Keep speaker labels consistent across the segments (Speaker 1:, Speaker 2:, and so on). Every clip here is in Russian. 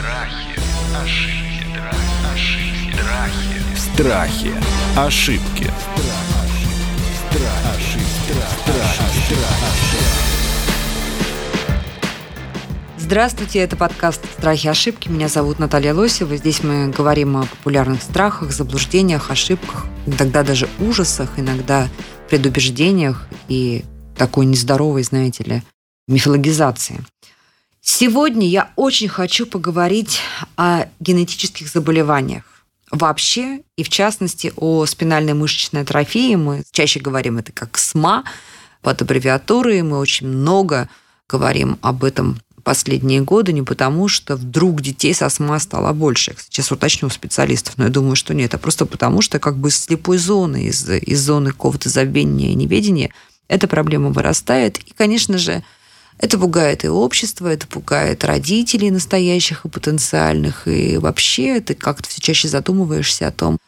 Speaker 1: Страхи, ошибки, ошибки, страхи, ошибки.
Speaker 2: Здравствуйте, это подкаст «Страхи и ошибки». Меня зовут Наталья Лосева. Здесь мы говорим о популярных страхах, заблуждениях, ошибках, иногда даже ужасах, иногда предубеждениях и такой нездоровой, знаете ли, мифологизации. Сегодня я очень хочу поговорить о генетических заболеваниях вообще, и в частности о спинальной мышечной атрофии. Мы чаще говорим это как СМА под аббревиатурой. Мы очень много говорим об этом последние годы не потому, что вдруг детей со СМА стало больше. Сейчас уточню у специалистов, но я думаю, что нет. А просто потому, что как бы из слепой зоны, из, из зоны какого-то забвения и неведения эта проблема вырастает. И, конечно же, это пугает и общество, это пугает родителей настоящих и потенциальных. И вообще ты как-то все чаще задумываешься о том,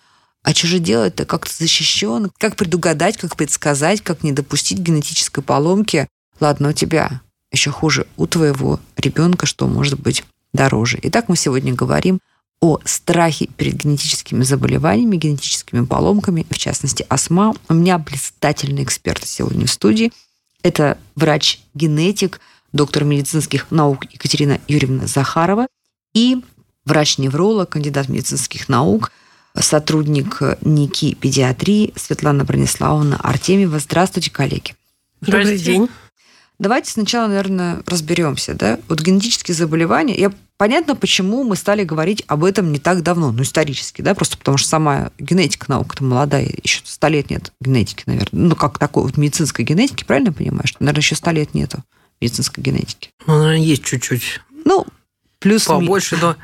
Speaker 2: а что же делать-то, как ты защищен, как предугадать, как предсказать, как не допустить генетической поломки. Ладно, у тебя еще хуже, у твоего ребенка, что может быть дороже. Итак, мы сегодня говорим о страхе перед генетическими заболеваниями, генетическими поломками, в частности, астма. У меня блистательный эксперт сегодня в студии. Это врач-генетик, доктор медицинских наук Екатерина Юрьевна Захарова и врач-невролог, кандидат медицинских наук, сотрудник НИКИ педиатрии Светлана Брониславовна Артемьева. Здравствуйте, коллеги.
Speaker 3: Добрый день.
Speaker 2: Давайте сначала, наверное, разберемся. Да? Вот генетические заболевания, я понятно, почему мы стали говорить об этом не так давно, ну, исторически, да, просто потому что сама генетика наука-то молодая, еще сто лет нет генетики, наверное. Ну, как такой вот медицинской генетики, правильно понимаю, что, наверное, еще сто лет нету медицинской генетики.
Speaker 3: Ну, наверное, есть чуть-чуть.
Speaker 2: Ну, плюс
Speaker 3: Побольше, но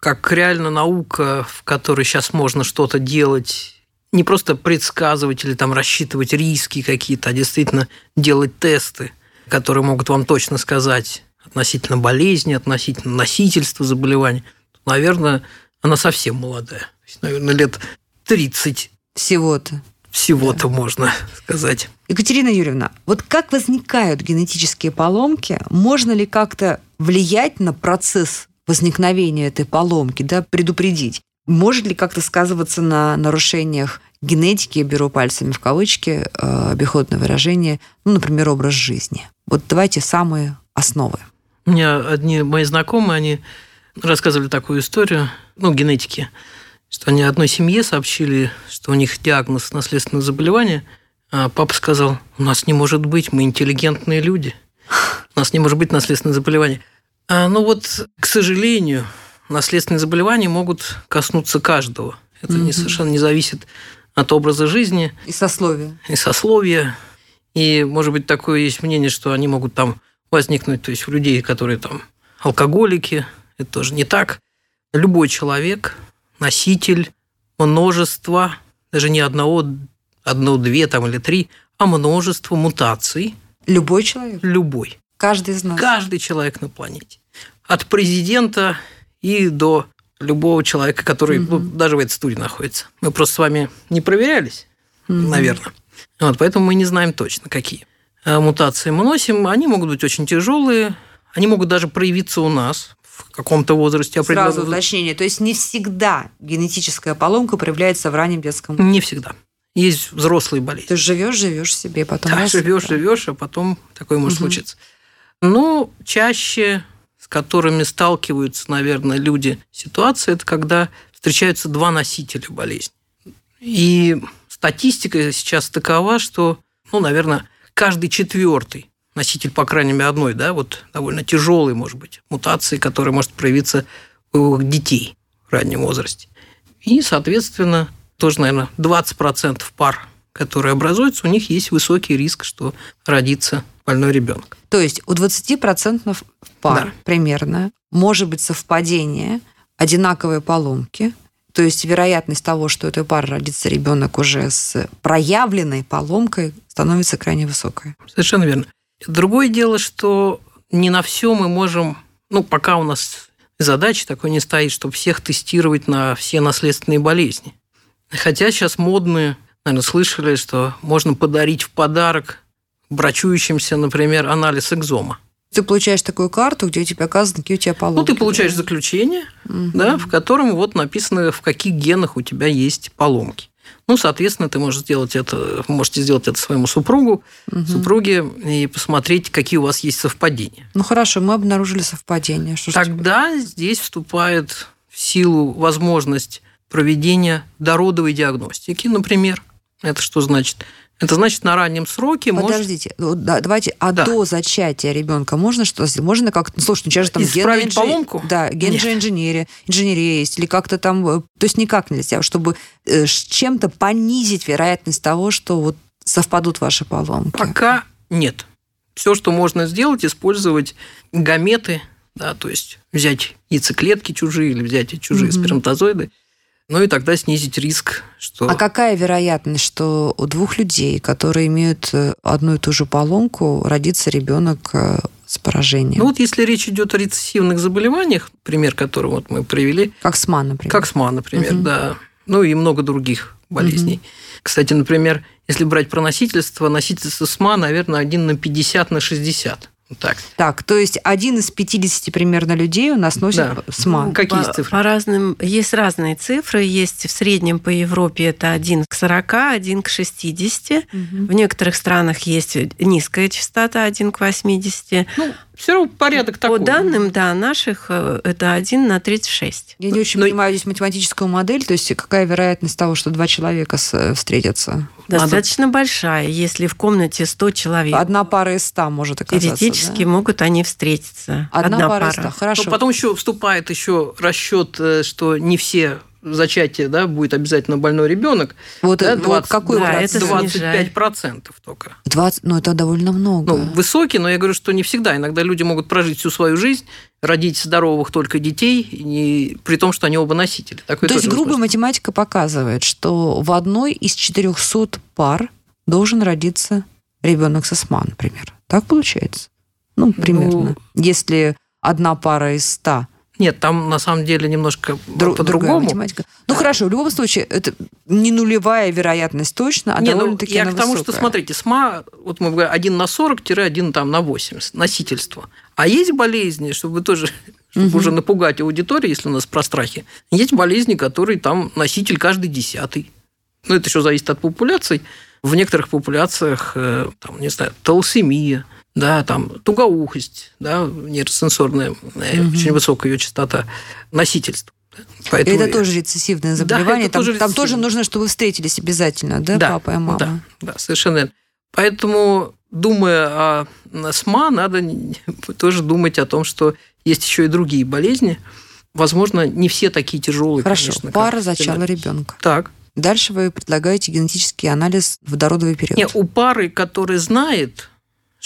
Speaker 3: как реально наука, в которой сейчас можно что-то делать, не просто предсказывать или там рассчитывать риски какие-то, а действительно делать тесты – которые могут вам точно сказать относительно болезни, относительно носительства заболевания, наверное, она совсем молодая. наверное, лет 30.
Speaker 2: Всего-то.
Speaker 3: Всего-то да. можно сказать.
Speaker 2: Екатерина Юрьевна, вот как возникают генетические поломки? Можно ли как-то влиять на процесс возникновения этой поломки, да, предупредить? Может ли как-то сказываться на нарушениях генетики, я беру пальцами в кавычки, э, обиходное выражение, ну, например, образ жизни? Вот давайте самые основы.
Speaker 3: У меня одни мои знакомые, они рассказывали такую историю, ну, генетики, что они одной семье сообщили, что у них диагноз наследственное заболевание, а папа сказал, у нас не может быть, мы интеллигентные люди, у нас не может быть наследственное заболевание. А, ну вот, к сожалению, наследственные заболевания могут коснуться каждого. Это mm-hmm. не, совершенно не зависит от образа жизни.
Speaker 2: И сословия.
Speaker 3: И сословия. И, может быть, такое есть мнение, что они могут там возникнуть, то есть у людей, которые там алкоголики, это тоже не так. Любой человек, носитель множества, даже не одного, одно, две там или три, а множество мутаций.
Speaker 2: Любой человек?
Speaker 3: Любой.
Speaker 2: Каждый из нас?
Speaker 3: Каждый человек на планете. От президента и до любого человека, который угу. ну, даже в этой студии находится. Мы просто с вами не проверялись, угу. наверное. Вот, поэтому мы не знаем точно, какие а, мутации мы носим. Они могут быть очень тяжелые, они могут даже проявиться у нас в каком-то возрасте.
Speaker 2: Сразу уточнение. То есть не всегда генетическая поломка проявляется в раннем детском
Speaker 3: Не всегда. Есть взрослые болезни.
Speaker 2: Ты живешь, живешь себе, потом.
Speaker 3: Да, живешь, живешь, а потом такое может угу. случиться. Но чаще с которыми сталкиваются, наверное, люди ситуации, это когда встречаются два носителя болезни. И статистика сейчас такова, что, ну, наверное, каждый четвертый носитель, по крайней мере, одной, да, вот довольно тяжелой, может быть, мутации, которая может проявиться у детей в раннем возрасте. И, соответственно, тоже, наверное, 20% пар, которые образуются, у них есть высокий риск, что родится больной ребенок.
Speaker 2: То есть у 20% пар да. примерно может быть совпадение, одинаковые поломки, то есть вероятность того, что у этой пары родится ребенок уже с проявленной поломкой, становится крайне высокая.
Speaker 3: Совершенно верно. Другое дело, что не на все мы можем, ну, пока у нас задача такой не стоит, чтобы всех тестировать на все наследственные болезни. Хотя сейчас модные, наверное, слышали, что можно подарить в подарок брачующимся, например, анализ экзома.
Speaker 2: Ты получаешь такую карту, где у тебя указано, какие у тебя поломки.
Speaker 3: Ну, ты получаешь да? заключение, угу. да, в котором вот написано, в каких генах у тебя есть поломки. Ну, соответственно, ты можешь сделать это, можете сделать это своему супругу, угу. супруге и посмотреть, какие у вас есть совпадения.
Speaker 2: Ну хорошо, мы обнаружили совпадение.
Speaker 3: Что Тогда здесь вступает в силу возможность проведения дородовой диагностики, например. Это что значит? Это значит, на раннем сроке
Speaker 2: Подождите, может... давайте, а да. до зачатия ребенка можно сделать? Можно как-то, ну, слушай, ну, сейчас же там
Speaker 3: Исправить ген... поломку?
Speaker 2: Да, генджи-инженерия, инженерия есть, или как-то там, э, то есть никак нельзя, чтобы э, чем-то понизить вероятность того, что вот совпадут ваши поломки.
Speaker 3: Пока нет. Все, что можно сделать, использовать гаметы, да, то есть взять яйцеклетки чужие или взять чужие угу. сперматозоиды, ну и тогда снизить риск, что...
Speaker 2: А какая вероятность, что у двух людей, которые имеют э, одну и ту же поломку, родится ребенок э, с поражением?
Speaker 3: Ну вот если речь идет о рецессивных заболеваниях, пример которого вот мы привели...
Speaker 2: Как СМА, например.
Speaker 3: Как СМА, например, угу. да. Ну и много других болезней. Угу. Кстати, например, если брать про носительство, носительство СМА, наверное, один на 50 на 60.
Speaker 2: Так. так, то есть один из 50 примерно людей у нас носит да. СМА.
Speaker 3: Ну, какие по, цифры?
Speaker 4: По разным, есть разные цифры. Есть в среднем по Европе это 1 к 40, 1 к 60. Угу. В некоторых странах есть низкая частота 1 к 80.
Speaker 3: Ну, все равно порядок такой.
Speaker 4: По данным, да, наших э, это 1 на 36.
Speaker 2: Я не очень Но... понимаю здесь математическую модель, то есть какая вероятность того, что два человека встретятся?
Speaker 4: Достаточно Надо... большая, если в комнате 100 человек.
Speaker 2: Одна пара из 100 может оказаться.
Speaker 4: Теоретически да? могут они встретиться.
Speaker 2: Одна, Одна пара, из 100, хорошо.
Speaker 3: Но потом еще вступает еще расчет, э, что не все зачатие, да, будет обязательно больной ребенок.
Speaker 2: Вот, да, 20,
Speaker 3: вот какой да, это 25 процентов только.
Speaker 2: 20, ну, это довольно много.
Speaker 3: Ну, высокий, но я говорю, что не всегда. Иногда люди могут прожить всю свою жизнь, родить здоровых только детей, не, при том, что они оба носители.
Speaker 2: Такое То есть грубая математика показывает, что в одной из 400 пар должен родиться ребенок с астма, например. Так получается? Ну, примерно. Ну, Если одна пара из 100
Speaker 3: нет, там на самом деле немножко Друг, по-другому.
Speaker 2: математика. Ну да. хорошо, в любом случае, это не нулевая вероятность точно, а довольно-таки
Speaker 3: ну, Я к тому, высокая. что, смотрите, СМА, вот мы говорим, 1 на 40-1 там, на 80, носительство. А есть болезни, чтобы тоже чтобы угу. уже напугать аудиторию, если у нас про страхи, есть болезни, которые там носитель каждый десятый. Ну, это еще зависит от популяций. В некоторых популяциях, э, там, не знаю, толсемия – да, там тугоухость, да, нейросенсорная, угу. очень высокая ее частота носительства.
Speaker 2: Поэтому... Это тоже рецессивное заболевание. Да, там, тоже там тоже нужно, чтобы вы встретились обязательно, да, да папа и мама?
Speaker 3: Да, да, совершенно. Поэтому, думая о СМА, надо тоже думать о том, что есть еще и другие болезни. Возможно, не все такие тяжелые.
Speaker 2: Хорошо,
Speaker 3: конечно,
Speaker 2: пара зачала ребенка.
Speaker 3: Так.
Speaker 2: Дальше вы предлагаете генетический анализ водородовый период.
Speaker 3: Нет, у пары, которая знает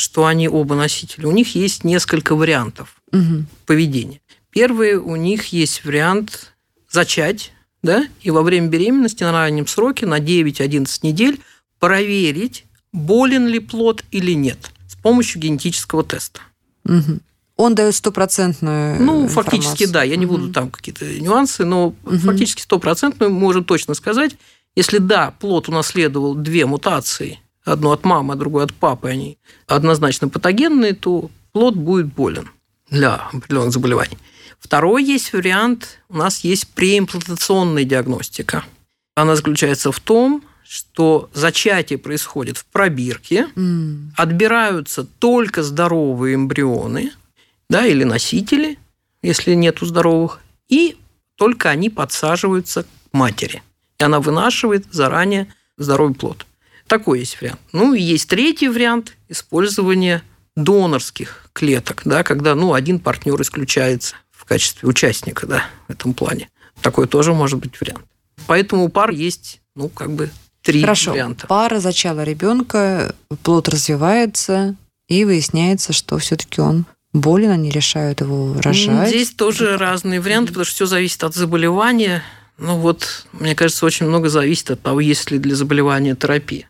Speaker 3: что они оба носители, у них есть несколько вариантов угу. поведения. Первый, у них есть вариант зачать, да, и во время беременности на раннем сроке, на 9-11 недель, проверить, болен ли плод или нет с помощью генетического теста.
Speaker 2: Угу. Он дает стопроцентную
Speaker 3: Ну, фактически, да. Я не угу. буду там какие-то нюансы, но угу. фактически стопроцентную можем точно сказать. Если да, плод унаследовал две мутации – одну от мамы, а другую от папы, они однозначно патогенные, то плод будет болен для определенных заболеваний. Второй есть вариант, у нас есть преимплантационная диагностика. Она заключается в том, что зачатие происходит в пробирке, mm. отбираются только здоровые эмбрионы, да, или носители, если нету здоровых, и только они подсаживаются к матери. И она вынашивает заранее здоровый плод. Такой есть вариант. Ну, и есть третий вариант использования донорских клеток, да, когда ну, один партнер исключается в качестве участника да, в этом плане. Такой тоже может быть вариант. Поэтому у пар есть, ну, как бы три
Speaker 2: Хорошо.
Speaker 3: варианта.
Speaker 2: Пара зачала ребенка, плод развивается, и выясняется, что все-таки он болен, они решают его рожать.
Speaker 3: Здесь тоже разные варианты, потому что все зависит от заболевания. Ну вот, мне кажется, очень много зависит от того, есть ли для заболевания терапия.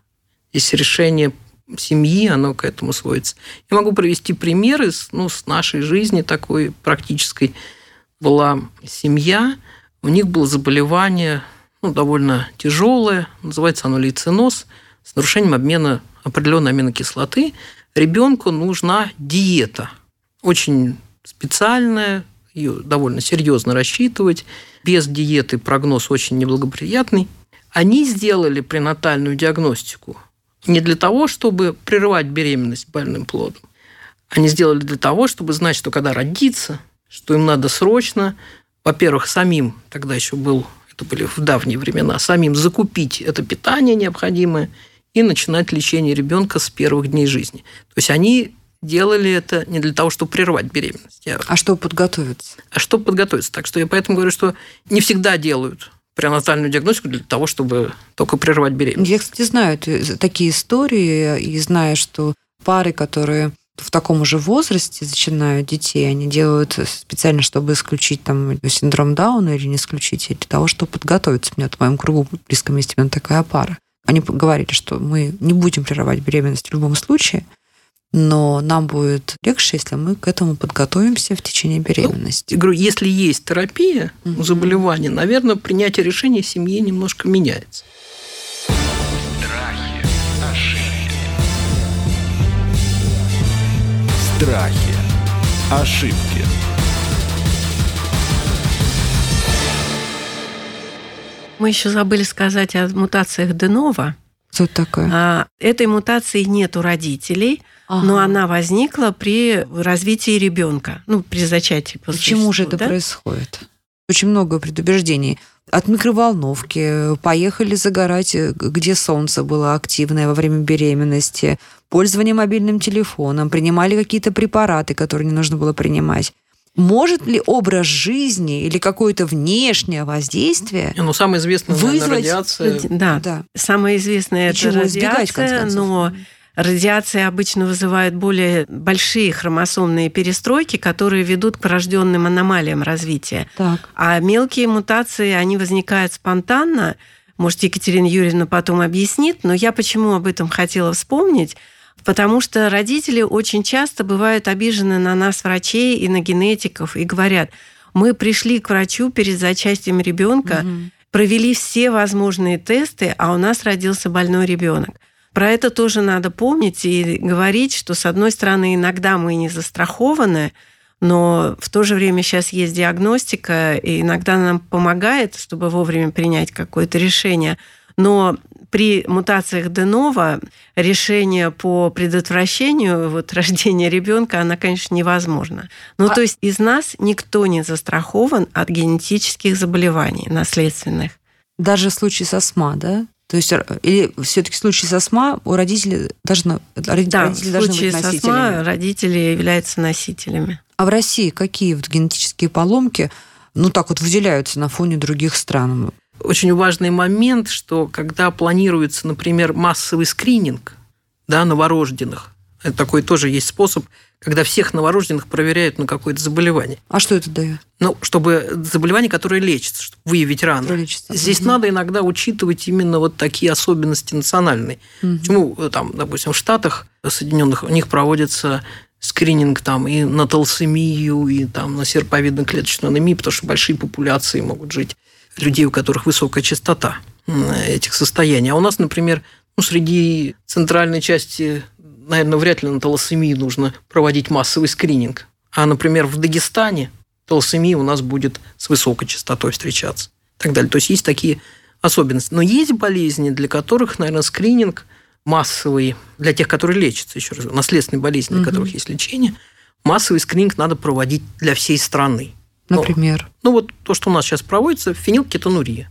Speaker 3: Здесь решение семьи, оно к этому сводится. Я могу привести примеры ну, с нашей жизни такой практической. Была семья, у них было заболевание ну, довольно тяжелое, называется оно лейциноз, с нарушением обмена определенной аминокислоты. Ребенку нужна диета. очень специальная, ее довольно серьезно рассчитывать. Без диеты прогноз очень неблагоприятный. Они сделали пренатальную диагностику не для того, чтобы прерывать беременность больным плодом. Они сделали для того, чтобы знать, что когда родится, что им надо срочно, во-первых, самим, тогда еще был, это были в давние времена, самим закупить это питание необходимое и начинать лечение ребенка с первых дней жизни. То есть они делали это не для того, чтобы прервать беременность.
Speaker 2: Я... А чтобы подготовиться?
Speaker 3: А чтобы подготовиться. Так что я поэтому говорю, что не всегда делают пренатальную диагностику для того, чтобы только прервать беременность.
Speaker 2: Я, кстати, знаю такие истории и знаю, что пары, которые в таком же возрасте начинают детей, они делают специально, чтобы исключить там синдром Дауна или не исключить, для того, чтобы подготовиться. У меня в моем кругу близком месте именно такая пара. Они говорили, что мы не будем прерывать беременность в любом случае, но нам будет легче, если мы к этому подготовимся в течение ну, беременности.
Speaker 3: Ну, говорю, если есть терапия у заболевания, наверное, принятие решения семьи немножко меняется.
Speaker 1: Страхи, ошибки. Страхи, ошибки.
Speaker 4: Мы еще забыли сказать о мутациях Денова.
Speaker 2: Что это такое?
Speaker 4: А, этой мутации нет у родителей, ага. но она возникла при развитии ребенка, ну, при зачатии.
Speaker 2: Почему же это да? происходит? Очень много предубеждений. От микроволновки, поехали загорать, где солнце было активное во время беременности, пользование мобильным телефоном, принимали какие-то препараты, которые не нужно было принимать. Может ли образ жизни или какое-то внешнее воздействие
Speaker 3: ну, самое известное, вызвать... наверное, радиация.
Speaker 4: Да, да. самое известное – это радиация, но радиация обычно вызывает более большие хромосомные перестройки, которые ведут к врожденным аномалиям развития.
Speaker 2: Так.
Speaker 4: А мелкие мутации, они возникают спонтанно. Может, Екатерина Юрьевна потом объяснит, но я почему об этом хотела вспомнить – Потому что родители очень часто бывают обижены на нас, врачей и на генетиков, и говорят, мы пришли к врачу перед зачастием ребенка, угу. провели все возможные тесты, а у нас родился больной ребенок. Про это тоже надо помнить и говорить, что, с одной стороны, иногда мы не застрахованы, но в то же время сейчас есть диагностика, и иногда нам помогает, чтобы вовремя принять какое-то решение. Но при мутациях Денова решение по предотвращению вот, рождения ребенка, она, конечно, невозможна. Ну, а... то есть из нас никто не застрахован от генетических заболеваний наследственных.
Speaker 2: Даже в случае с астма, да? То есть или все-таки в случае с астма у родителей должно родители
Speaker 4: да,
Speaker 2: должны
Speaker 4: в случае быть носителями. с астма родители являются носителями.
Speaker 2: А в России какие вот генетические поломки ну так вот выделяются на фоне других стран?
Speaker 3: очень важный момент, что когда планируется, например, массовый скрининг да, новорожденных, это такой тоже есть способ, когда всех новорожденных проверяют на какое-то заболевание.
Speaker 2: А что это дает?
Speaker 3: Ну, чтобы заболевание, которое лечится, чтобы выявить рано.
Speaker 2: Лечится.
Speaker 3: Здесь угу. надо иногда учитывать именно вот такие особенности национальные. Угу. Почему там, допустим, в Штатах Соединенных у них проводится скрининг там и на толсемию, и там на серповидно-клеточную анемию, потому что большие популяции могут жить людей, у которых высокая частота этих состояний. А у нас, например, ну, среди центральной части, наверное, вряд ли на талассемии нужно проводить массовый скрининг. А, например, в Дагестане талассемия у нас будет с высокой частотой встречаться. И так далее. То есть есть такие особенности. Но есть болезни, для которых, наверное, скрининг массовый, для тех, которые лечатся, еще раз, наследственные болезни, для угу. которых есть лечение, массовый скрининг надо проводить для всей страны.
Speaker 2: Например?
Speaker 3: Ну, ну вот то, что у нас сейчас проводится, фенилкетонурия.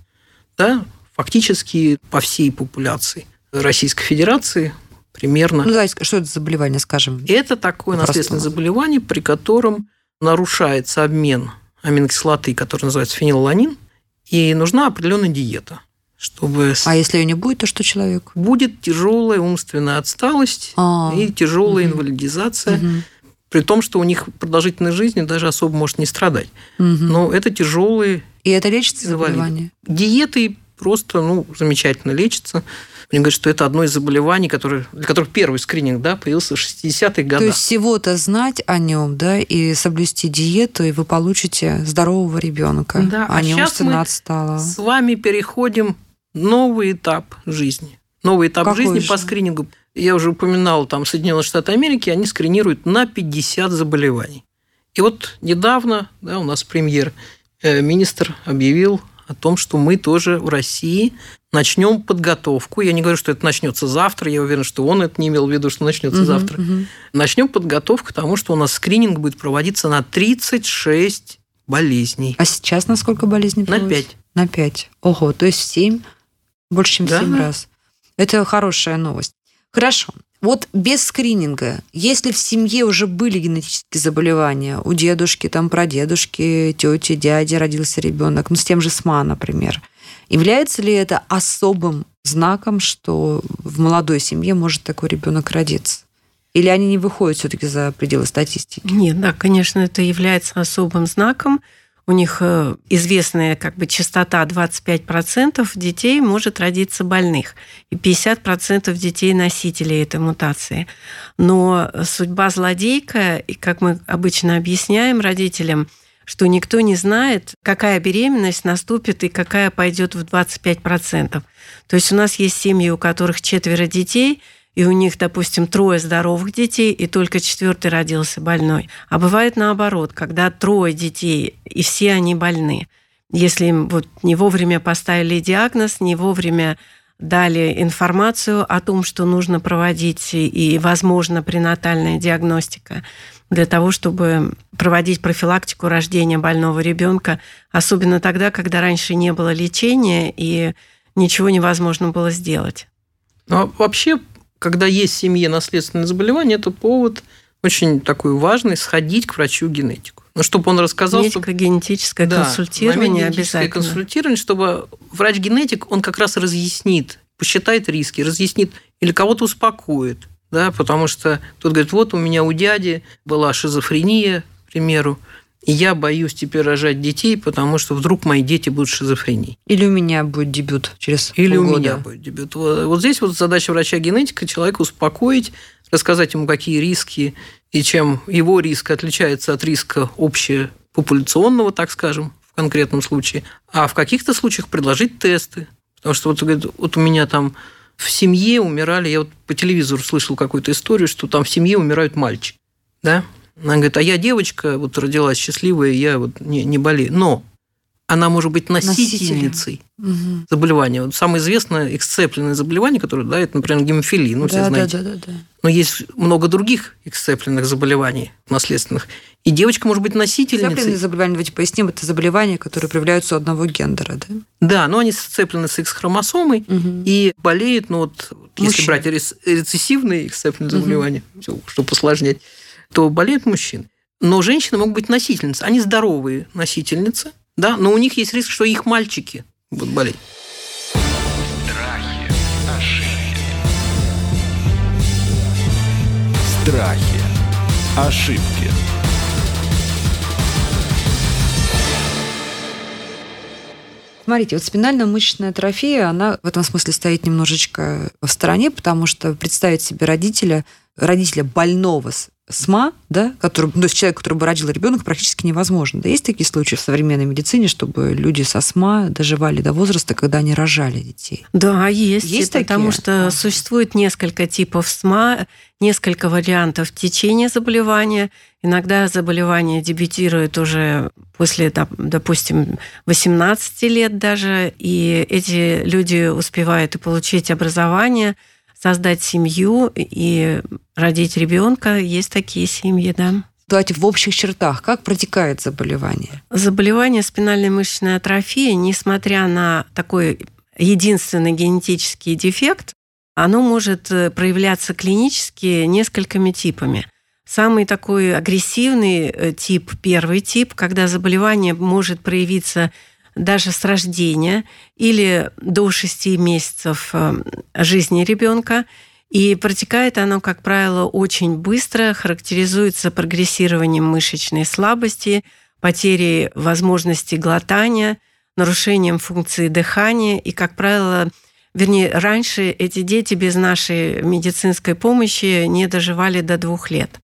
Speaker 3: Да, фактически по всей популяции Российской Федерации примерно.
Speaker 2: Ну, давайте, что это за заболевание, скажем?
Speaker 3: Это такое Простого. наследственное заболевание, при котором нарушается обмен аминокислоты, который называется фенилланин, и нужна определенная диета чтобы...
Speaker 2: А если ее не будет, то что человек?
Speaker 3: Будет тяжелая умственная отсталость а, и тяжелая угу. инвалидизация. Угу при том, что у них продолжительность жизни даже особо может не страдать. Угу. Но это тяжелые
Speaker 2: И это лечится заболевание?
Speaker 3: Диеты просто ну, замечательно лечатся. Мне говорят, что это одно из заболеваний, которые, для которых первый скрининг да, появился в 60-х годах.
Speaker 2: То есть всего-то знать о нем, да, и соблюсти диету, и вы получите здорового ребенка,
Speaker 3: да,
Speaker 2: а, а не
Speaker 3: умственно отсталого. С вами переходим новый этап жизни. Новый этап Какой жизни же? по скринингу. я уже упоминал, там Соединенные Штаты Америки, они скринируют на 50 заболеваний. И вот недавно да, у нас премьер-министр э, объявил о том, что мы тоже в России начнем подготовку. Я не говорю, что это начнется завтра, я уверен, что он это не имел в виду, что начнется угу, завтра. Угу. Начнем подготовку к тому, что у нас скрининг будет проводиться на 36 болезней.
Speaker 2: А сейчас на сколько болезней
Speaker 3: проводится?
Speaker 2: На 5. На 5. Ого, то есть в 7, больше, чем в да? 7 раз. Это хорошая новость. Хорошо. Вот без скрининга, если в семье уже были генетические заболевания, у дедушки, там, прадедушки, тети, дяди родился ребенок, ну, с тем же СМА, например, является ли это особым знаком, что в молодой семье может такой ребенок родиться? Или они не выходят все-таки за пределы статистики?
Speaker 4: Нет, да, конечно, это является особым знаком у них э, известная как бы частота 25% детей может родиться больных, и 50% детей носителей этой мутации. Но судьба злодейка, и как мы обычно объясняем родителям, что никто не знает, какая беременность наступит и какая пойдет в 25%. То есть у нас есть семьи, у которых четверо детей – и у них, допустим, трое здоровых детей, и только четвертый родился больной. А бывает наоборот, когда трое детей, и все они больны. Если им вот не вовремя поставили диагноз, не вовремя дали информацию о том, что нужно проводить и, возможно, пренатальная диагностика для того, чтобы проводить профилактику рождения больного ребенка, особенно тогда, когда раньше не было лечения и ничего невозможно было сделать.
Speaker 3: Ну, а вообще когда есть в семье наследственное заболевание, это повод очень такой важный сходить к врачу-генетику. Ну, чтобы он рассказал...
Speaker 4: Медико-генетическое
Speaker 3: да,
Speaker 4: консультирование обязательно.
Speaker 3: консультирование, чтобы врач-генетик, он как раз разъяснит, посчитает риски, разъяснит или кого-то успокоит. Да, потому что тот говорит, вот у меня у дяди была шизофрения, к примеру, и я боюсь теперь рожать детей, потому что вдруг мои дети будут шизофренией.
Speaker 2: Или у меня будет дебют через
Speaker 3: Или
Speaker 2: полгода.
Speaker 3: у меня будет дебют. Вот здесь вот задача врача-генетика человека успокоить, рассказать ему, какие риски и чем его риск отличается от риска общепопуляционного, так скажем, в конкретном случае. А в каких-то случаях предложить тесты. Потому что вот, говорит, вот у меня там в семье умирали, я вот по телевизору слышал какую-то историю, что там в семье умирают мальчики. Да? Она говорит, а я девочка, вот родилась счастливая, я вот не, не болею. Но она может быть носительницей угу. заболевания. Вот самое известное эксцепленное заболевание, которое, да, это, например, гемофилия, ну, да, все знаете. Да, да, да, да. Но есть много других эксцепленных заболеваний наследственных. И девочка может быть носительницей.
Speaker 2: Сцепленные заболевания, давайте поясним, это заболевания, которые проявляются у одного гендера, да?
Speaker 3: Да, но они сцеплены с X-хромосомой угу. и болеют, ну вот, если брать рецессивные эксцепленные угу. заболевания, чтобы посложнять, то болеют мужчины. Но женщины могут быть носительницы. Они здоровые носительницы, да, но у них есть риск, что их мальчики будут болеть.
Speaker 1: Страхи, ошибки. Страхи, ошибки.
Speaker 2: Смотрите, вот спинально-мышечная атрофия, она в этом смысле стоит немножечко в стороне, потому что представить себе родителя, родителя больного СМА, да, который, ну, то есть человек, который бы родил ребенка, практически невозможно. Да есть такие случаи в современной медицине, чтобы люди со СМА доживали до возраста, когда они рожали детей?
Speaker 4: Да, есть. Есть такие? Потому что а. существует несколько типов СМА, несколько вариантов течения заболевания. Иногда заболевание дебютирует уже после, допустим, 18 лет даже, и эти люди успевают и получить образование – создать семью и родить ребенка. Есть такие семьи, да.
Speaker 2: Давайте в общих чертах, как протекает заболевание?
Speaker 4: Заболевание спинальной мышечной атрофии, несмотря на такой единственный генетический дефект, оно может э, проявляться клинически несколькими типами. Самый такой агрессивный э, тип, первый тип, когда заболевание может проявиться даже с рождения или до 6 месяцев э, жизни ребенка. И протекает оно, как правило, очень быстро, характеризуется прогрессированием мышечной слабости, потерей возможности глотания, нарушением функции дыхания. И, как правило, вернее, раньше эти дети без нашей медицинской помощи не доживали до двух лет.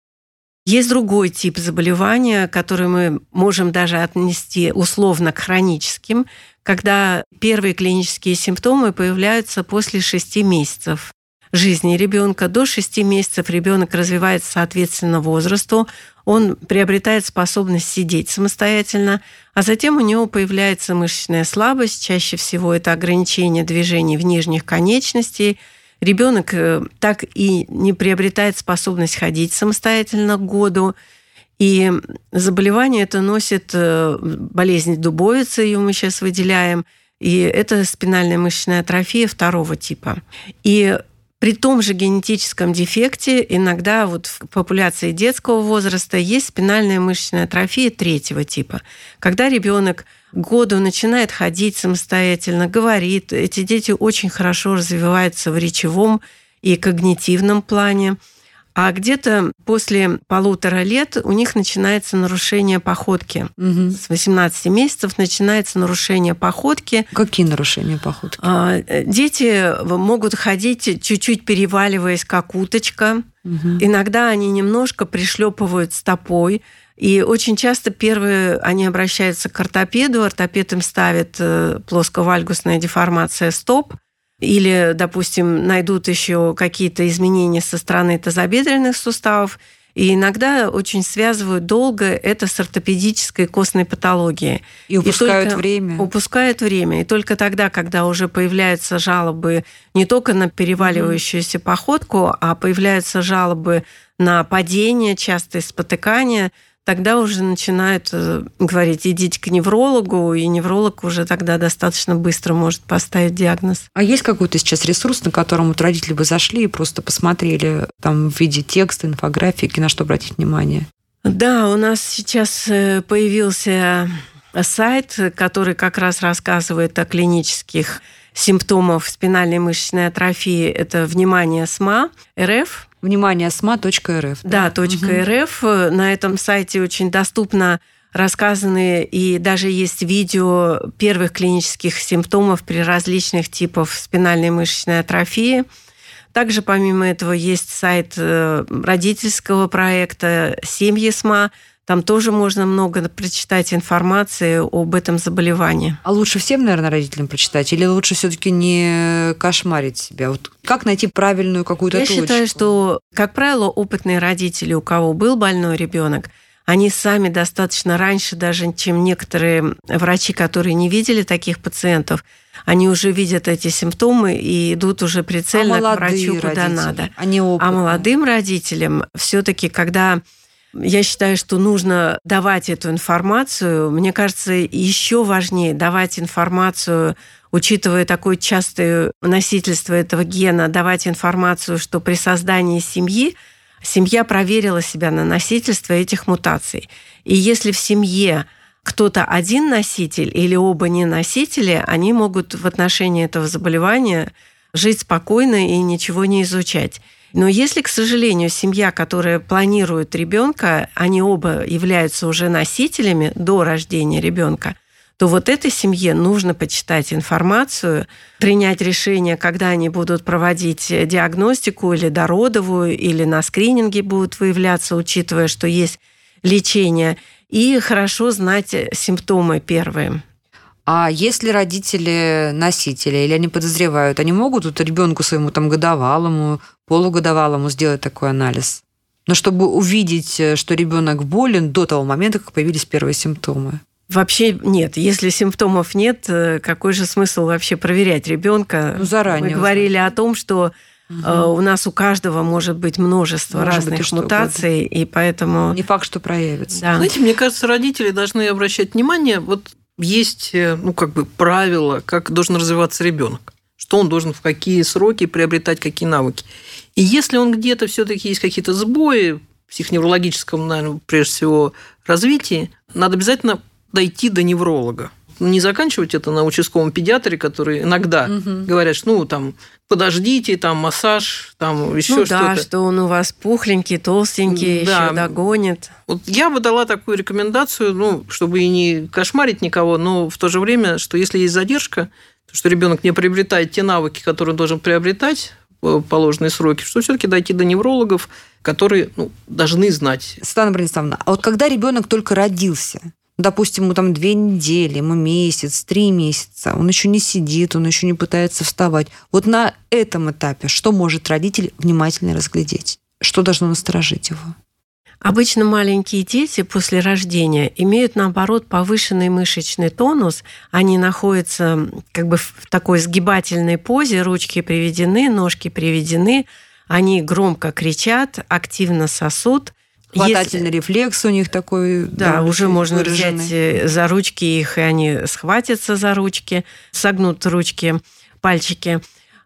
Speaker 4: Есть другой тип заболевания, который мы можем даже отнести условно к хроническим, когда первые клинические симптомы появляются после 6 месяцев жизни ребенка. До 6 месяцев ребенок развивается соответственно возрасту, он приобретает способность сидеть самостоятельно, а затем у него появляется мышечная слабость, чаще всего это ограничение движений в нижних конечностей. Ребенок э, так и не приобретает способность ходить самостоятельно к году. И заболевание это носит э, болезнь дубовицы, ее мы сейчас выделяем, и это спинальная мышечная атрофия второго типа. И при том же генетическом дефекте иногда вот в популяции детского возраста есть спинальная мышечная атрофия третьего типа. Когда ребенок году начинает ходить самостоятельно, говорит, эти дети очень хорошо развиваются в речевом и когнитивном плане – а где-то после полутора лет у них начинается нарушение походки. Угу. С 18 месяцев начинается нарушение походки.
Speaker 2: Какие нарушения походки?
Speaker 4: А, дети могут ходить чуть-чуть переваливаясь, как уточка. Угу. Иногда они немножко пришлепывают стопой. И очень часто первые они обращаются к ортопеду, ортопед им ставит э, плосковальгусная деформация стоп, или, допустим, найдут еще какие-то изменения со стороны тазобедренных суставов, и иногда очень связывают долго это с ортопедической костной патологией.
Speaker 2: И упускают и время.
Speaker 4: Упускают время. И только тогда, когда уже появляются жалобы не только на переваливающуюся походку, а появляются жалобы на падение, частые спотыкания, тогда уже начинают э, говорить, идите к неврологу, и невролог уже тогда достаточно быстро может поставить диагноз.
Speaker 2: А есть какой-то сейчас ресурс, на котором вот родители бы зашли и просто посмотрели там в виде текста, инфографики, на что обратить внимание?
Speaker 4: Да, у нас сейчас э, появился сайт, который как раз рассказывает о клинических симптомах спинальной мышечной атрофии. Это «Внимание СМА» РФ
Speaker 2: внимание sma.rf.
Speaker 4: Да, да .рф. Угу. На этом сайте очень доступно рассказаны, и даже есть видео первых клинических симптомов при различных типах спинальной мышечной атрофии. Также, помимо этого, есть сайт э, родительского проекта «Семьи СМА», там тоже можно много прочитать информации об этом заболевании.
Speaker 2: А лучше всем, наверное, родителям прочитать? Или лучше все-таки не кошмарить себя? Вот как найти правильную какую-то
Speaker 4: Я
Speaker 2: точку?
Speaker 4: считаю, что, как правило, опытные родители, у кого был больной ребенок, они сами достаточно раньше, даже чем некоторые врачи, которые не видели таких пациентов, они уже видят эти симптомы и идут уже прицельно а к врачу, куда родители, надо.
Speaker 2: Они
Speaker 4: а молодым родителям все-таки, когда я считаю, что нужно давать эту информацию. Мне кажется, еще важнее давать информацию, учитывая такое частое носительство этого гена, давать информацию, что при создании семьи семья проверила себя на носительство этих мутаций. И если в семье кто-то один носитель или оба не носители, они могут в отношении этого заболевания жить спокойно и ничего не изучать. Но если, к сожалению, семья, которая планирует ребенка, они оба являются уже носителями до рождения ребенка, то вот этой семье нужно почитать информацию, принять решение, когда они будут проводить диагностику или дородовую, или на скрининге будут выявляться, учитывая, что есть лечение, и хорошо знать симптомы первые.
Speaker 2: А если родители носители или они подозревают, они могут вот ребенку своему там годовалому, полугодовалому сделать такой анализ? Но чтобы увидеть, э, что ребенок болен до того момента, как появились первые симптомы.
Speaker 4: Вообще нет. Если симптомов нет, э, какой же смысл вообще проверять ребенка?
Speaker 2: Ну, заранее.
Speaker 4: Мы говорили о том, что Угу. У нас у каждого может быть множество может разных быть, мутаций, и поэтому...
Speaker 2: Не факт, что проявится.
Speaker 3: Да. Знаете, мне кажется, родители должны обращать внимание, вот есть, э, ну, как бы правила, как должен развиваться ребенок, что он должен в какие сроки приобретать какие навыки. И если он где-то все-таки есть какие-то сбои в психоневрологическом, наверное, прежде всего, развитии, надо обязательно дойти до невролога не заканчивать это на участковом педиатре, которые иногда угу. говорят, что ну там подождите, там массаж, там еще ну, что-то.
Speaker 4: Да, что он у вас пухленький, толстенький, да. еще догонит.
Speaker 3: Вот я бы дала такую рекомендацию, ну, чтобы и не кошмарить никого, но в то же время, что если есть задержка, то что ребенок не приобретает те навыки, которые он должен приобретать в положенные сроки, что все-таки дойти до неврологов, которые ну, должны знать.
Speaker 2: Светлана Брониславовна, а вот когда ребенок только родился, допустим, ему там две недели, ему месяц, три месяца, он еще не сидит, он еще не пытается вставать. Вот на этом этапе что может родитель внимательно разглядеть? Что должно насторожить его?
Speaker 4: Обычно маленькие дети после рождения имеют, наоборот, повышенный мышечный тонус. Они находятся как бы в такой сгибательной позе, ручки приведены, ножки приведены. Они громко кричат, активно сосут.
Speaker 2: Хватательный Если... рефлекс у них такой.
Speaker 4: Да, да уже можно выраженный. взять э, за ручки их, и они схватятся за ручки, согнут ручки, пальчики.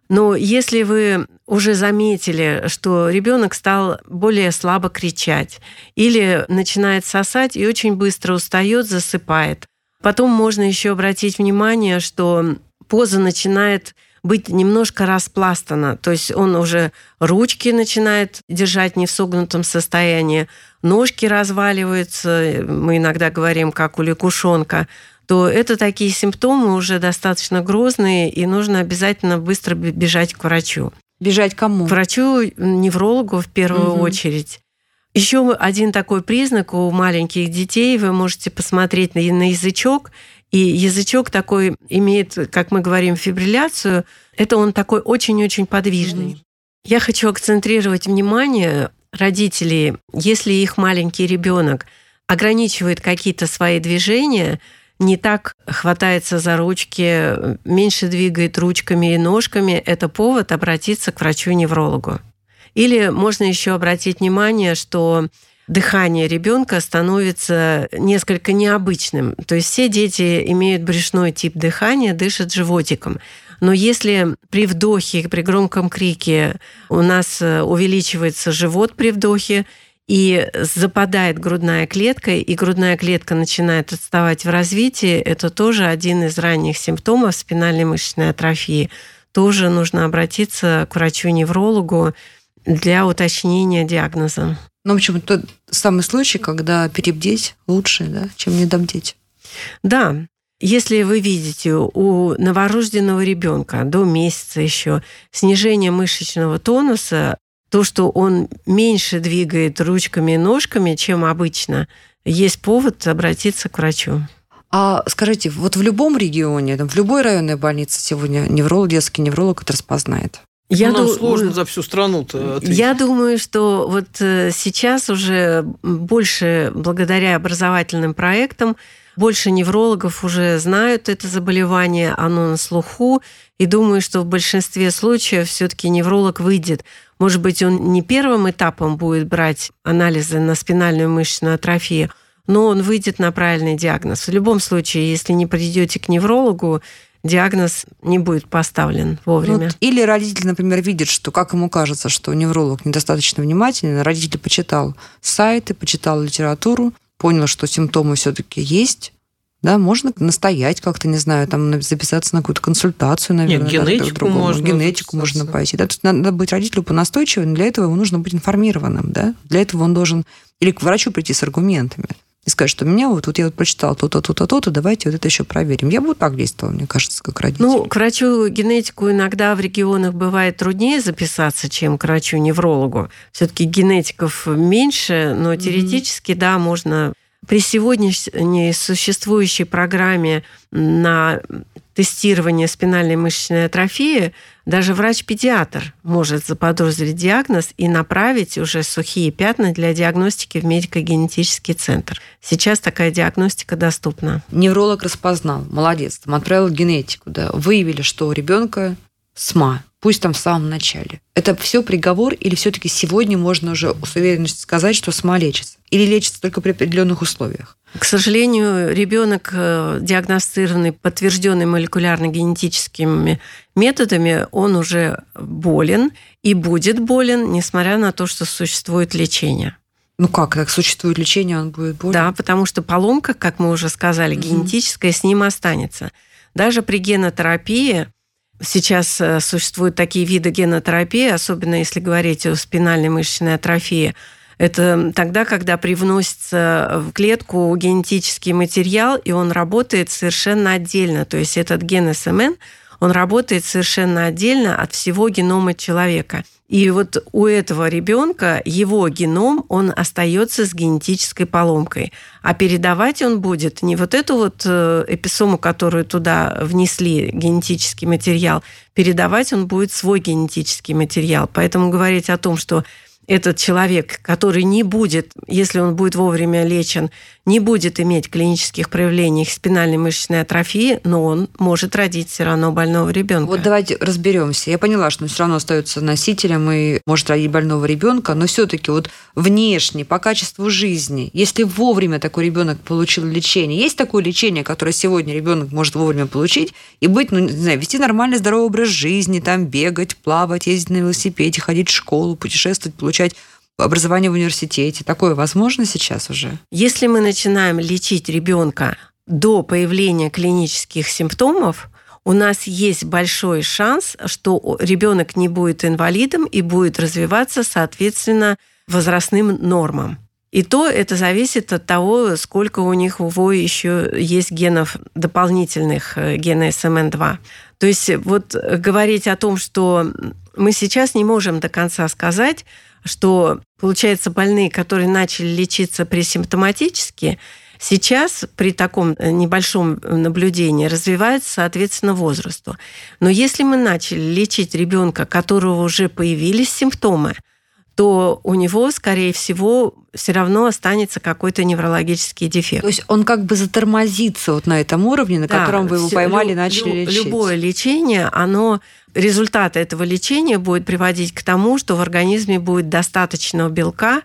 Speaker 4: Но если вы уже заметили, что ребенок стал более слабо кричать или начинает сосать и очень быстро устает, засыпает, потом можно еще обратить внимание, что поза начинает быть немножко распластана, то есть он уже ручки начинает держать не в согнутом состоянии, ножки разваливаются, мы иногда говорим, как у лягушонка, то это такие симптомы уже достаточно грозные, и нужно обязательно быстро бежать к врачу.
Speaker 2: Бежать кому?
Speaker 4: К врачу, неврологу в первую угу. очередь. Еще один такой признак у маленьких детей, вы можете посмотреть на, на язычок, и язычок такой имеет, как мы говорим, фибрилляцию. Это он такой очень-очень подвижный. Я хочу акцентрировать внимание родителей, если их маленький ребенок ограничивает какие-то свои движения, не так хватается за ручки, меньше двигает ручками и ножками, это повод обратиться к врачу-неврологу. Или можно еще обратить внимание, что дыхание ребенка становится несколько необычным. То есть все дети имеют брюшной тип дыхания, дышат животиком. Но если при вдохе, при громком крике у нас увеличивается живот при вдохе, и западает грудная клетка, и грудная клетка начинает отставать в развитии, это тоже один из ранних симптомов спинальной мышечной атрофии. Тоже нужно обратиться к врачу-неврологу для уточнения диагноза.
Speaker 2: Ну, в общем, тот самый случай, когда перебдеть лучше, да, чем недобдеть.
Speaker 4: Да, если вы видите у новорожденного ребенка до месяца еще снижение мышечного тонуса, то, что он меньше двигает ручками и ножками, чем обычно, есть повод обратиться к врачу.
Speaker 2: А скажите, вот в любом регионе, в любой районной больнице сегодня невролог, детский невролог это распознает?
Speaker 3: Я ну, нам сложно за всю страну-то
Speaker 4: Я думаю, что вот э, сейчас уже больше благодаря образовательным проектам больше неврологов уже знают это заболевание, оно на слуху, и думаю, что в большинстве случаев все-таки невролог выйдет. Может быть, он не первым этапом будет брать анализы на спинальную мышечную атрофию, но он выйдет на правильный диагноз. В любом случае, если не придете к неврологу, диагноз не будет поставлен вовремя. Вот,
Speaker 2: или родитель, например, видит, что, как ему кажется, что невролог недостаточно внимательный, родитель почитал сайты, почитал литературу, понял, что симптомы все-таки есть, да, можно настоять как-то, не знаю, там записаться на какую-то консультацию, наверное.
Speaker 3: Нет, генетику да, можно.
Speaker 2: Генетику можно пойти. Да? То есть надо быть родителю понастойчивым, для этого ему нужно быть информированным. Да? Для этого он должен или к врачу прийти с аргументами и сказать, что меня вот, вот я вот прочитал то-то, то-то, то-то, давайте вот это еще проверим. Я бы так действовала, мне кажется, как родитель.
Speaker 4: Ну, к врачу генетику иногда в регионах бывает труднее записаться, чем к врачу-неврологу. Все-таки генетиков меньше, но теоретически, mm-hmm. да, можно при сегодняшней существующей программе на тестирование спинальной мышечной атрофии даже врач-педиатр может заподозрить диагноз и направить уже сухие пятна для диагностики в медико-генетический центр. Сейчас такая диагностика доступна.
Speaker 2: Невролог распознал, молодец, там отправил генетику, да, выявили, что у ребенка СМА, пусть там в самом начале. Это все приговор или все-таки сегодня можно уже с уверенностью сказать, что СМА лечится? Или лечится только при определенных условиях?
Speaker 4: К сожалению, ребенок, э, диагностированный, подтвержденный молекулярно-генетическими методами, он уже болен и будет болен, несмотря на то, что существует лечение.
Speaker 2: Ну как, как существует лечение, он будет болен?
Speaker 4: Да, потому что поломка, как мы уже сказали, генетическая с ним останется. Даже при генотерапии Сейчас э, существуют такие виды генотерапии, особенно если говорить о спинальной мышечной атрофии. Это тогда, когда привносится в клетку генетический материал, и он работает совершенно отдельно. То есть этот ген СМН, он работает совершенно отдельно от всего генома человека. И вот у этого ребенка его геном, он остается с генетической поломкой. А передавать он будет не вот эту вот э, эписому, которую туда внесли, генетический материал, передавать он будет свой генетический материал. Поэтому говорить о том, что этот человек, который не будет, если он будет вовремя лечен, не будет иметь клинических проявлений спинальной мышечной атрофии, но он может родить все равно больного ребенка.
Speaker 2: Вот давайте разберемся. Я поняла, что он все равно остается носителем и может родить больного ребенка, но все-таки вот внешне, по качеству жизни, если вовремя такой ребенок получил лечение, есть такое лечение, которое сегодня ребенок может вовремя получить и быть, ну, не знаю, вести нормальный здоровый образ жизни, там бегать, плавать, ездить на велосипеде, ходить в школу, путешествовать, получать образование в университете. Такое возможно сейчас уже?
Speaker 4: Если мы начинаем лечить ребенка до появления клинических симптомов, у нас есть большой шанс, что ребенок не будет инвалидом и будет развиваться соответственно возрастным нормам. И то это зависит от того, сколько у них его еще есть генов дополнительных, э, гена СМН2. То есть вот говорить о том, что мы сейчас не можем до конца сказать, что, получается, больные, которые начали лечиться пресимптоматически, сейчас при таком э, небольшом наблюдении развиваются соответственно возрасту. Но если мы начали лечить ребенка, которого уже появились симптомы, то у него, скорее всего, все равно останется какой-то неврологический дефект.
Speaker 2: То есть он как бы затормозится вот на этом уровне, на да, котором вы его поймали и начали лю- лечить.
Speaker 4: Любое лечение, оно результат этого лечения будет приводить к тому, что в организме будет достаточно белка,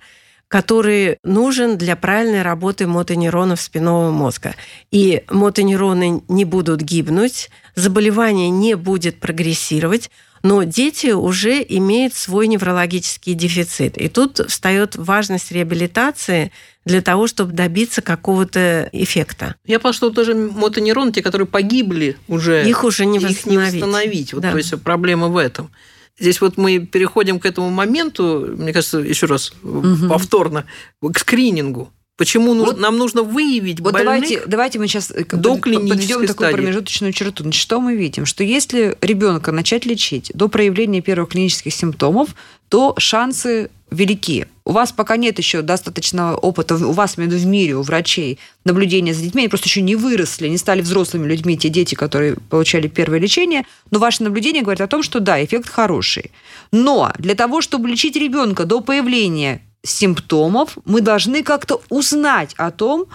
Speaker 4: который нужен для правильной работы мотонейронов спинного мозга. И мотонейроны не будут гибнуть, заболевание не будет прогрессировать, но дети уже имеют свой неврологический дефицит. И тут встает важность реабилитации для того, чтобы добиться какого-то эффекта.
Speaker 3: Я поняла, что тоже мотонейроны, те, которые погибли уже,
Speaker 4: их уже не восстановить.
Speaker 3: Их не восстановить. Вот, да. То есть проблема в этом. Здесь вот мы переходим к этому моменту, мне кажется, еще раз угу. повторно, к скринингу. Почему вот, нам нужно выявить вот больных
Speaker 2: давайте, давайте мы сейчас э, до подведем такую промежуточную черту. Значит, что мы видим? Что если ребенка начать лечить до проявления первых клинических симптомов, то шансы велики. У вас пока нет еще достаточного опыта, у вас, именно в мире, у врачей, наблюдения за детьми, они просто еще не выросли, не стали взрослыми людьми, те дети, которые получали первое лечение, но ваше наблюдение говорит о том, что да, эффект хороший. Но для того, чтобы лечить ребенка до появления симптомов, мы должны как-то узнать о том,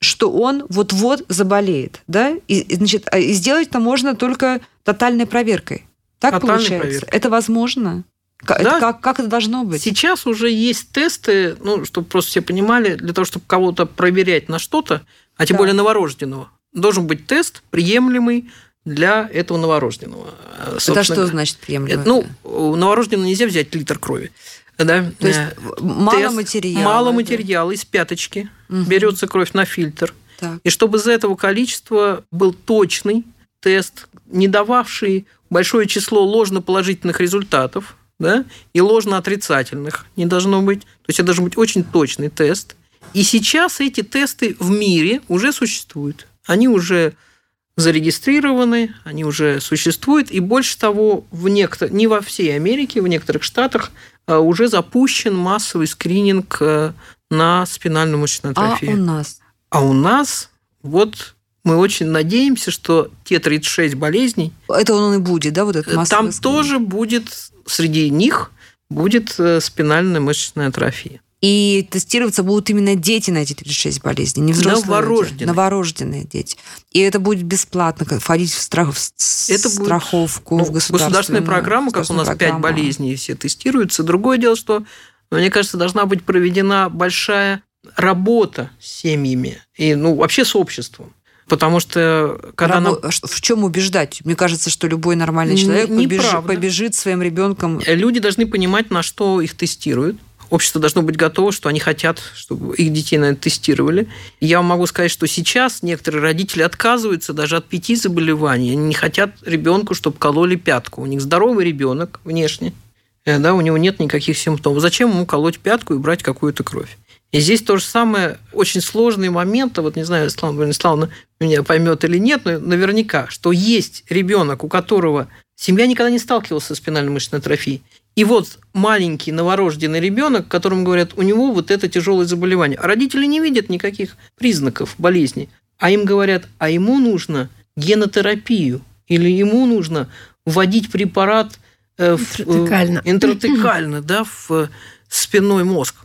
Speaker 2: что он вот-вот заболеет, да, и, значит, а, и сделать это можно только тотальной проверкой. Так Тотальной получается? Проверкой. Это возможно? Да. Это как, как это должно быть?
Speaker 3: Сейчас уже есть тесты, ну, чтобы просто все понимали, для того, чтобы кого-то проверять на что-то, а тем да. более новорожденного, должен быть тест приемлемый для этого новорожденного.
Speaker 2: Собственно. Это что значит приемлемый?
Speaker 3: Ну, у новорожденного нельзя взять литр крови. Да?
Speaker 2: То есть э, мало тест, материала.
Speaker 3: Мало да? материала из пяточки. Угу. Берется кровь на фильтр. Так. И чтобы из этого количества был точный тест, не дававший большое число ложноположительных результатов, да, и ложно-отрицательных не должно быть. То есть это должен быть очень точный тест. И сейчас эти тесты в мире уже существуют. Они уже зарегистрированы, они уже существуют, и больше того, в некотор... не во всей Америке, в некоторых штатах уже запущен массовый скрининг э, на спинальную мышечную атрофию.
Speaker 2: А у нас?
Speaker 3: А у нас вот мы очень надеемся, что те 36 болезней...
Speaker 2: Это он и будет, да, вот этот
Speaker 3: массовый Там скрининг? тоже будет, среди них будет э, спинальная мышечная атрофия.
Speaker 2: И тестироваться будут именно дети на эти 36 болезней, не взрослые.
Speaker 3: Новорожденные.
Speaker 2: Люди, новорожденные дети. И это будет бесплатно, входить в, страх, в это страховку, будет, ну, в государственную,
Speaker 3: государственная программа, как у нас программа. 5 болезней все тестируются. Другое дело, что, мне кажется, должна быть проведена большая работа с семьями и ну, вообще с обществом. Потому что когда
Speaker 2: Рабо... нам... В чем убеждать? Мне кажется, что любой нормальный человек побеж... побежит своим ребенком.
Speaker 3: Люди должны понимать, на что их тестируют общество должно быть готово, что они хотят, чтобы их детей на это тестировали. Я могу сказать, что сейчас некоторые родители отказываются даже от пяти заболеваний. Они не хотят ребенку, чтобы кололи пятку. У них здоровый ребенок внешне, э, да, у него нет никаких симптомов. Зачем ему колоть пятку и брать какую-то кровь? И здесь то же самое, очень сложный момент, вот не знаю, Слава Брониславовна меня поймет или нет, но наверняка, что есть ребенок, у которого семья никогда не сталкивалась со спинальной мышечной атрофией, И вот маленький новорожденный ребенок, которому говорят, у него вот это тяжелое заболевание. А родители не видят никаких признаков болезни. А им говорят, а ему нужно генотерапию. Или ему нужно вводить препарат
Speaker 4: э, интратекально,
Speaker 3: в, интратекально да, в спинной мозг,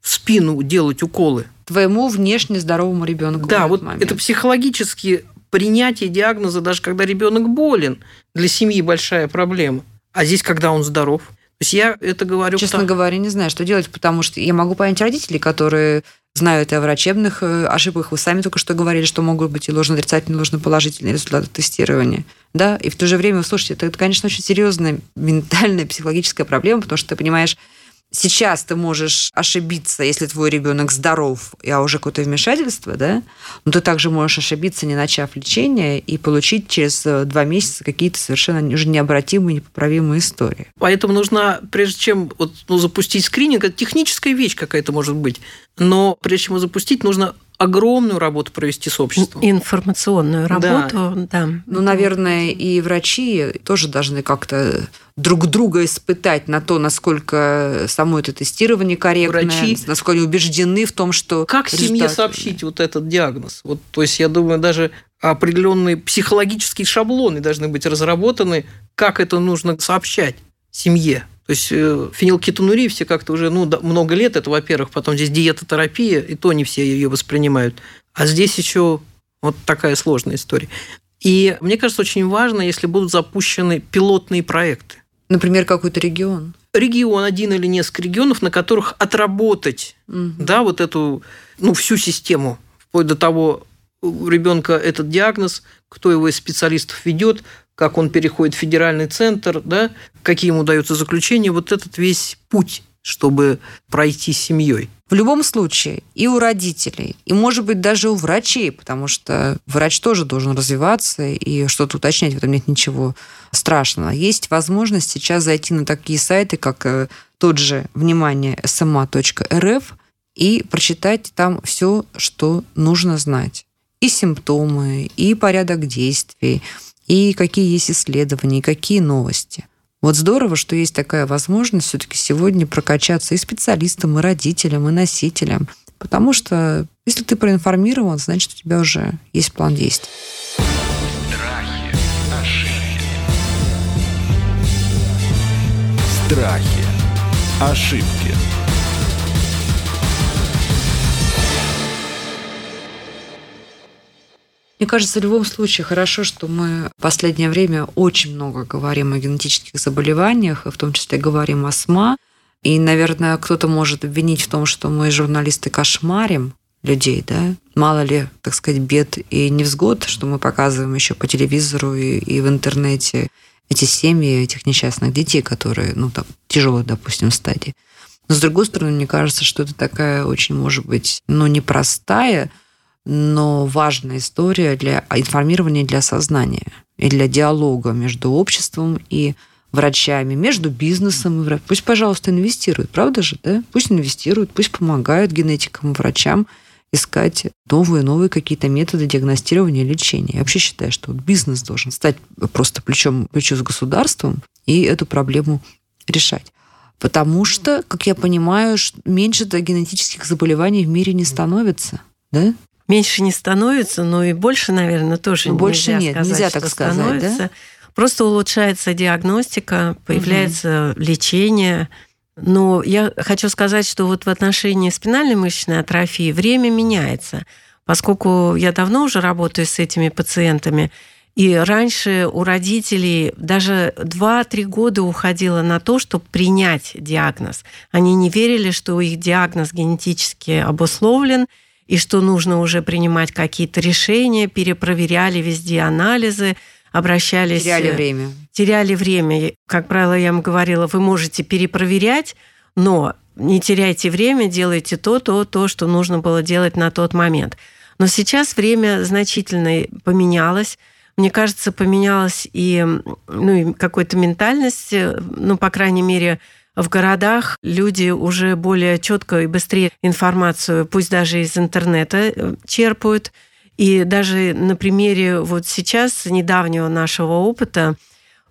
Speaker 3: в спину делать уколы.
Speaker 2: Твоему внешне здоровому ребенку.
Speaker 3: Да, вот момент. это психологически принятие диагноза, даже когда ребенок болен, для семьи большая проблема. А здесь, когда он здоров. То есть я это говорю...
Speaker 2: Честно потому... говоря, не знаю, что делать, потому что я могу понять родителей, которые знают и о врачебных э, ошибках. Вы сами только что говорили, что могут быть и ложно-отрицательные, и ложно-положительные результаты тестирования. Да? И в то же время, слушайте, это, это, конечно, очень серьезная ментальная, психологическая проблема, потому что ты понимаешь, сейчас ты можешь ошибиться, если твой ребенок здоров, а уже какое-то вмешательство, да, но ты также можешь ошибиться, не начав лечение, и получить через э, два месяца какие-то совершенно уже необратимые, непоправимые истории.
Speaker 3: Поэтому нужно, прежде чем вот, ну, запустить скрининг, это техническая вещь какая-то может быть, но прежде чем его запустить, нужно огромную работу провести с обществом.
Speaker 4: Информационную работу, да. да.
Speaker 2: Ну, наверное, и врачи тоже должны как-то друг друга испытать на то, насколько само это тестирование корректное, Врачи, насколько убеждены в том, что...
Speaker 3: Как семье сообщить вот этот диагноз? Вот, то есть, я думаю, даже определенные психологические шаблоны должны быть разработаны, как это нужно сообщать семье. То есть э, фенилкетонурия все как-то уже ну, много лет, это, во-первых, потом здесь диетотерапия, и то не все ее воспринимают. А здесь еще вот такая сложная история. И мне кажется, очень важно, если будут запущены пилотные проекты.
Speaker 2: Например, какой-то регион.
Speaker 3: Регион, один или несколько регионов, на которых отработать угу. да, вот эту, ну, всю систему, вплоть до того, у ребенка этот диагноз, кто его из специалистов ведет, как он переходит в федеральный центр, да, какие ему даются заключения, вот этот весь путь, чтобы пройти с семьей.
Speaker 2: В любом случае, и у родителей, и, может быть, даже у врачей, потому что врач тоже должен развиваться, и что-то уточнять, в этом нет ничего страшного. Есть возможность сейчас зайти на такие сайты, как э, тот же, внимание, sma.rf, и прочитать там все, что нужно знать. И симптомы, и порядок действий, и какие есть исследования, и какие новости. Вот здорово, что есть такая возможность все-таки сегодня прокачаться и специалистам, и родителям, и носителям. Потому что если ты проинформирован, значит, у тебя уже есть план действий.
Speaker 1: Страхи, ошибки. Страхи, ошибки.
Speaker 2: Мне кажется, в любом случае хорошо, что мы в последнее время очень много говорим о генетических заболеваниях, в том числе говорим о СМА. И, наверное, кто-то может обвинить в том, что мы, журналисты, кошмарим людей, да? Мало ли, так сказать, бед и невзгод, что мы показываем еще по телевизору и, и в интернете эти семьи этих несчастных детей, которые, ну, там, тяжелой, допустим, стадии. Но, с другой стороны, мне кажется, что это такая очень, может быть, ну, непростая, но важная история для информирования для сознания и для диалога между обществом и врачами, между бизнесом и врачами. Пусть, пожалуйста, инвестируют, правда же, да? Пусть инвестируют, пусть помогают генетикам и врачам искать новые, новые какие-то методы диагностирования и лечения. Я вообще считаю, что бизнес должен стать просто плечом плечу с государством и эту проблему решать. Потому что, как я понимаю, меньше-то генетических заболеваний в мире не становится. Да?
Speaker 4: Меньше не становится, но и больше, наверное, тоже
Speaker 2: больше
Speaker 4: нельзя
Speaker 2: нет,
Speaker 4: сказать,
Speaker 2: нельзя так сказать,
Speaker 4: становится.
Speaker 2: Да?
Speaker 4: Просто улучшается диагностика, появляется угу. лечение. Но я хочу сказать, что вот в отношении спинальной мышечной атрофии время меняется. Поскольку я давно уже работаю с этими пациентами, и раньше у родителей даже 2-3 года уходило на то, чтобы принять диагноз. Они не верили, что их диагноз генетически обусловлен, и что нужно уже принимать какие-то решения, перепроверяли везде анализы, обращались...
Speaker 2: Теряли время.
Speaker 4: Теряли время. Как правило, я вам говорила, вы можете перепроверять, но не теряйте время, делайте то, то, то, что нужно было делать на тот момент. Но сейчас время значительно поменялось. Мне кажется, поменялась и, ну, и какая-то ментальность, ну, по крайней мере, в городах люди уже более четко и быстрее информацию, пусть даже из интернета, э, черпают. И даже на примере вот сейчас недавнего нашего опыта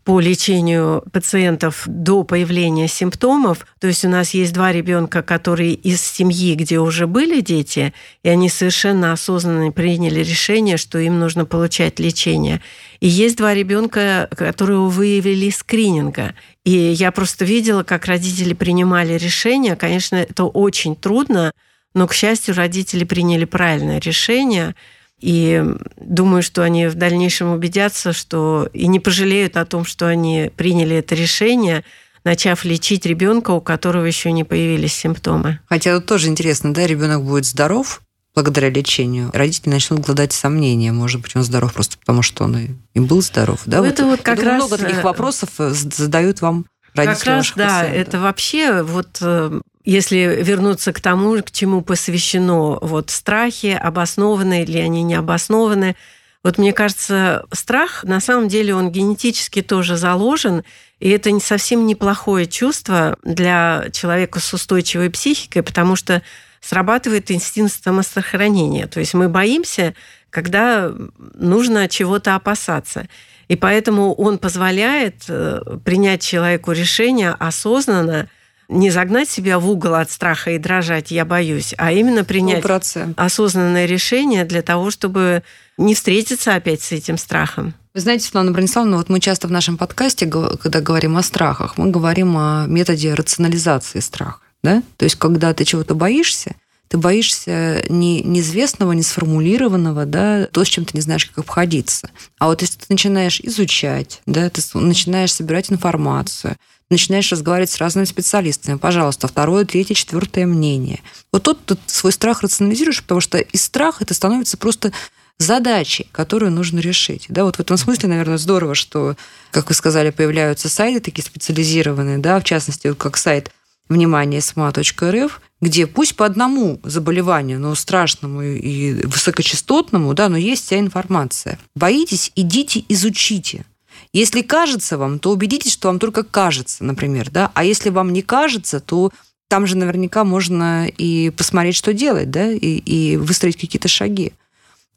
Speaker 4: по лечению пациентов до появления симптомов. То есть у нас есть два ребенка, которые из семьи, где уже были дети, и они совершенно осознанно приняли решение, что им нужно получать лечение. И есть два ребенка, которые выявили скрининга. И я просто видела, как родители принимали решение. Конечно, это очень трудно, но, к счастью, родители приняли правильное решение – и думаю, что они в дальнейшем убедятся, что и не пожалеют о том, что они приняли это решение, начав лечить ребенка, у которого еще не появились симптомы.
Speaker 2: Хотя тут тоже интересно, да, ребенок будет здоров благодаря лечению, родители начнут гладать сомнения, может быть, он здоров просто потому, что он и, был здоров, да?
Speaker 4: Ну, вот, это вот как раз
Speaker 2: много таких э, вопросов э, задают вам родители
Speaker 4: Как раз, да,
Speaker 2: пациентов.
Speaker 4: это вообще вот э, если вернуться к тому, к чему посвящено вот страхи, обоснованные или они не обоснованы, вот мне кажется, страх, на самом деле, он генетически тоже заложен, и это не совсем неплохое чувство для человека с устойчивой психикой, потому что срабатывает инстинкт самосохранения. То есть мы боимся, когда нужно чего-то опасаться. И поэтому он позволяет э, принять человеку решение осознанно, не загнать себя в угол от страха и дрожать, я боюсь, а именно принять 100%. осознанное решение для того, чтобы не встретиться опять с этим страхом.
Speaker 2: Вы знаете, Светлана Брониславовна, вот мы часто в нашем подкасте, когда говорим о страхах, мы говорим о методе рационализации страха. Да? То есть, когда ты чего-то боишься, ты боишься не неизвестного, не сформулированного, да, то, с чем ты не знаешь, как обходиться. А вот если ты начинаешь изучать, да, ты начинаешь собирать информацию, начинаешь разговаривать с разными специалистами, пожалуйста, второе, третье, четвертое мнение. Вот тут ты свой страх рационализируешь, потому что из страха это становится просто задачей, которую нужно решить. Да, вот в этом смысле, наверное, здорово, что, как вы сказали, появляются сайты такие специализированные, да, в частности, вот как сайт внимание sma.rf, где пусть по одному заболеванию, но страшному и высокочастотному, да, но есть вся информация. Боитесь, идите, изучите. Если кажется вам, то убедитесь, что вам только кажется, например, да, а если вам не кажется, то там же наверняка можно и посмотреть, что делать, да, и, и выстроить какие-то шаги.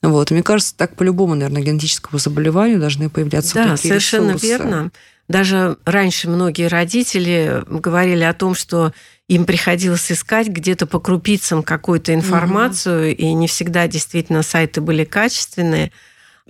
Speaker 2: Вот. Мне кажется, так по любому, наверное, генетическому заболеванию должны появляться
Speaker 4: да,
Speaker 2: такие
Speaker 4: совершенно
Speaker 2: ресурсы.
Speaker 4: верно. Даже раньше многие родители говорили о том, что им приходилось искать где-то по крупицам какую-то информацию, угу. и не всегда действительно сайты были качественные.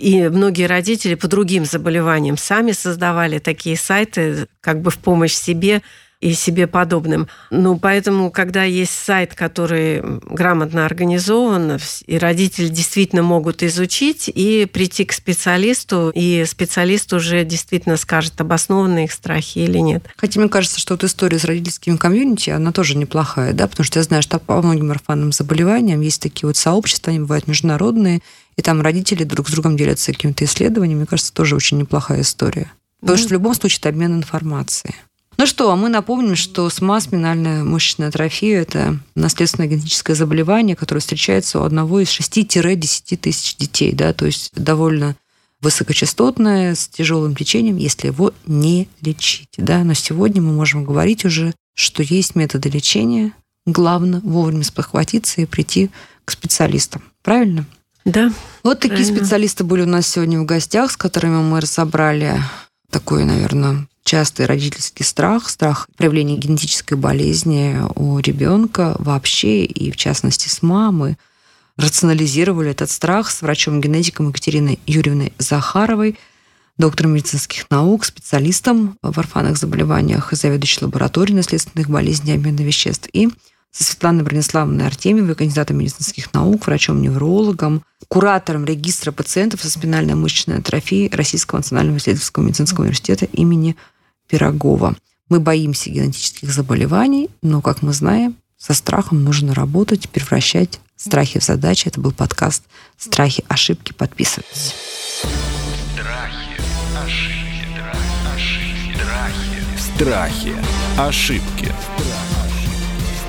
Speaker 4: И многие родители по другим заболеваниям сами создавали такие сайты, как бы в помощь себе, и себе подобным. Ну, поэтому, когда есть сайт, который грамотно организован, и родители действительно могут изучить и прийти к специалисту, и специалист уже действительно скажет, обоснованы их страхи или нет.
Speaker 2: Хотя мне кажется, что вот история с родительским комьюнити, она тоже неплохая, да, потому что я знаю, что по многим орфанным заболеваниям есть такие вот сообщества, они бывают международные, и там родители друг с другом делятся какими-то исследованиями. Мне кажется, тоже очень неплохая история. Потому mm. что в любом случае это обмен информацией. Ну что, а мы напомним, что СМА, спинальная мышечная атрофия, это наследственное генетическое заболевание, которое встречается у одного из 6-10 тысяч детей. Да? То есть довольно высокочастотное, с тяжелым течением, если его не лечить. Да? Но сегодня мы можем говорить уже, что есть методы лечения. Главное вовремя спохватиться и прийти к специалистам. Правильно?
Speaker 4: Да.
Speaker 2: Вот такие правильно. специалисты были у нас сегодня в гостях, с которыми мы разобрали такой, наверное, частый родительский страх, страх проявления генетической болезни у ребенка вообще, и в частности с мамы, рационализировали этот страх с врачом-генетиком Екатериной Юрьевной Захаровой, доктором медицинских наук, специалистом в орфанных заболеваниях и заведующей лабораторией наследственных болезней обмена веществ, и со Светланой Брониславовной Артемьевой, кандидатом медицинских наук, врачом-неврологом, куратором регистра пациентов со спинальной мышечной атрофией Российского национального исследовательского медицинского университета имени Пирогова. Мы боимся генетических заболеваний, но, как мы знаем, со страхом нужно работать, превращать страхи в задачи. Это был подкаст «Страхи, ошибки». Подписывайтесь.
Speaker 1: Страхи, ошибки, ошибки, страхи. Страхи, ошибки.